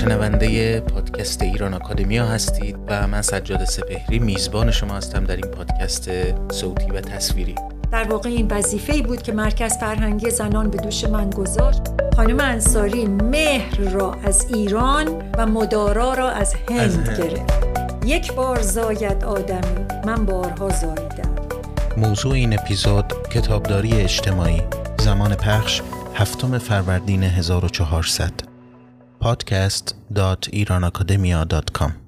شنونده پادکست ایران آکادمیا هستید و من سجاد سپهری میزبان شما هستم در این پادکست صوتی و تصویری. در واقع این وظیفه بود که مرکز فرهنگی زنان به دوش من گذاشت. خانم انصاری مهر را از ایران و مدارا را از هند, گرفت. یک بار زاید آدمی من بارها زاییدم. موضوع این اپیزود کتابداری اجتماعی زمان پخش هفتم فروردین 1400 podcast.iranacademia.com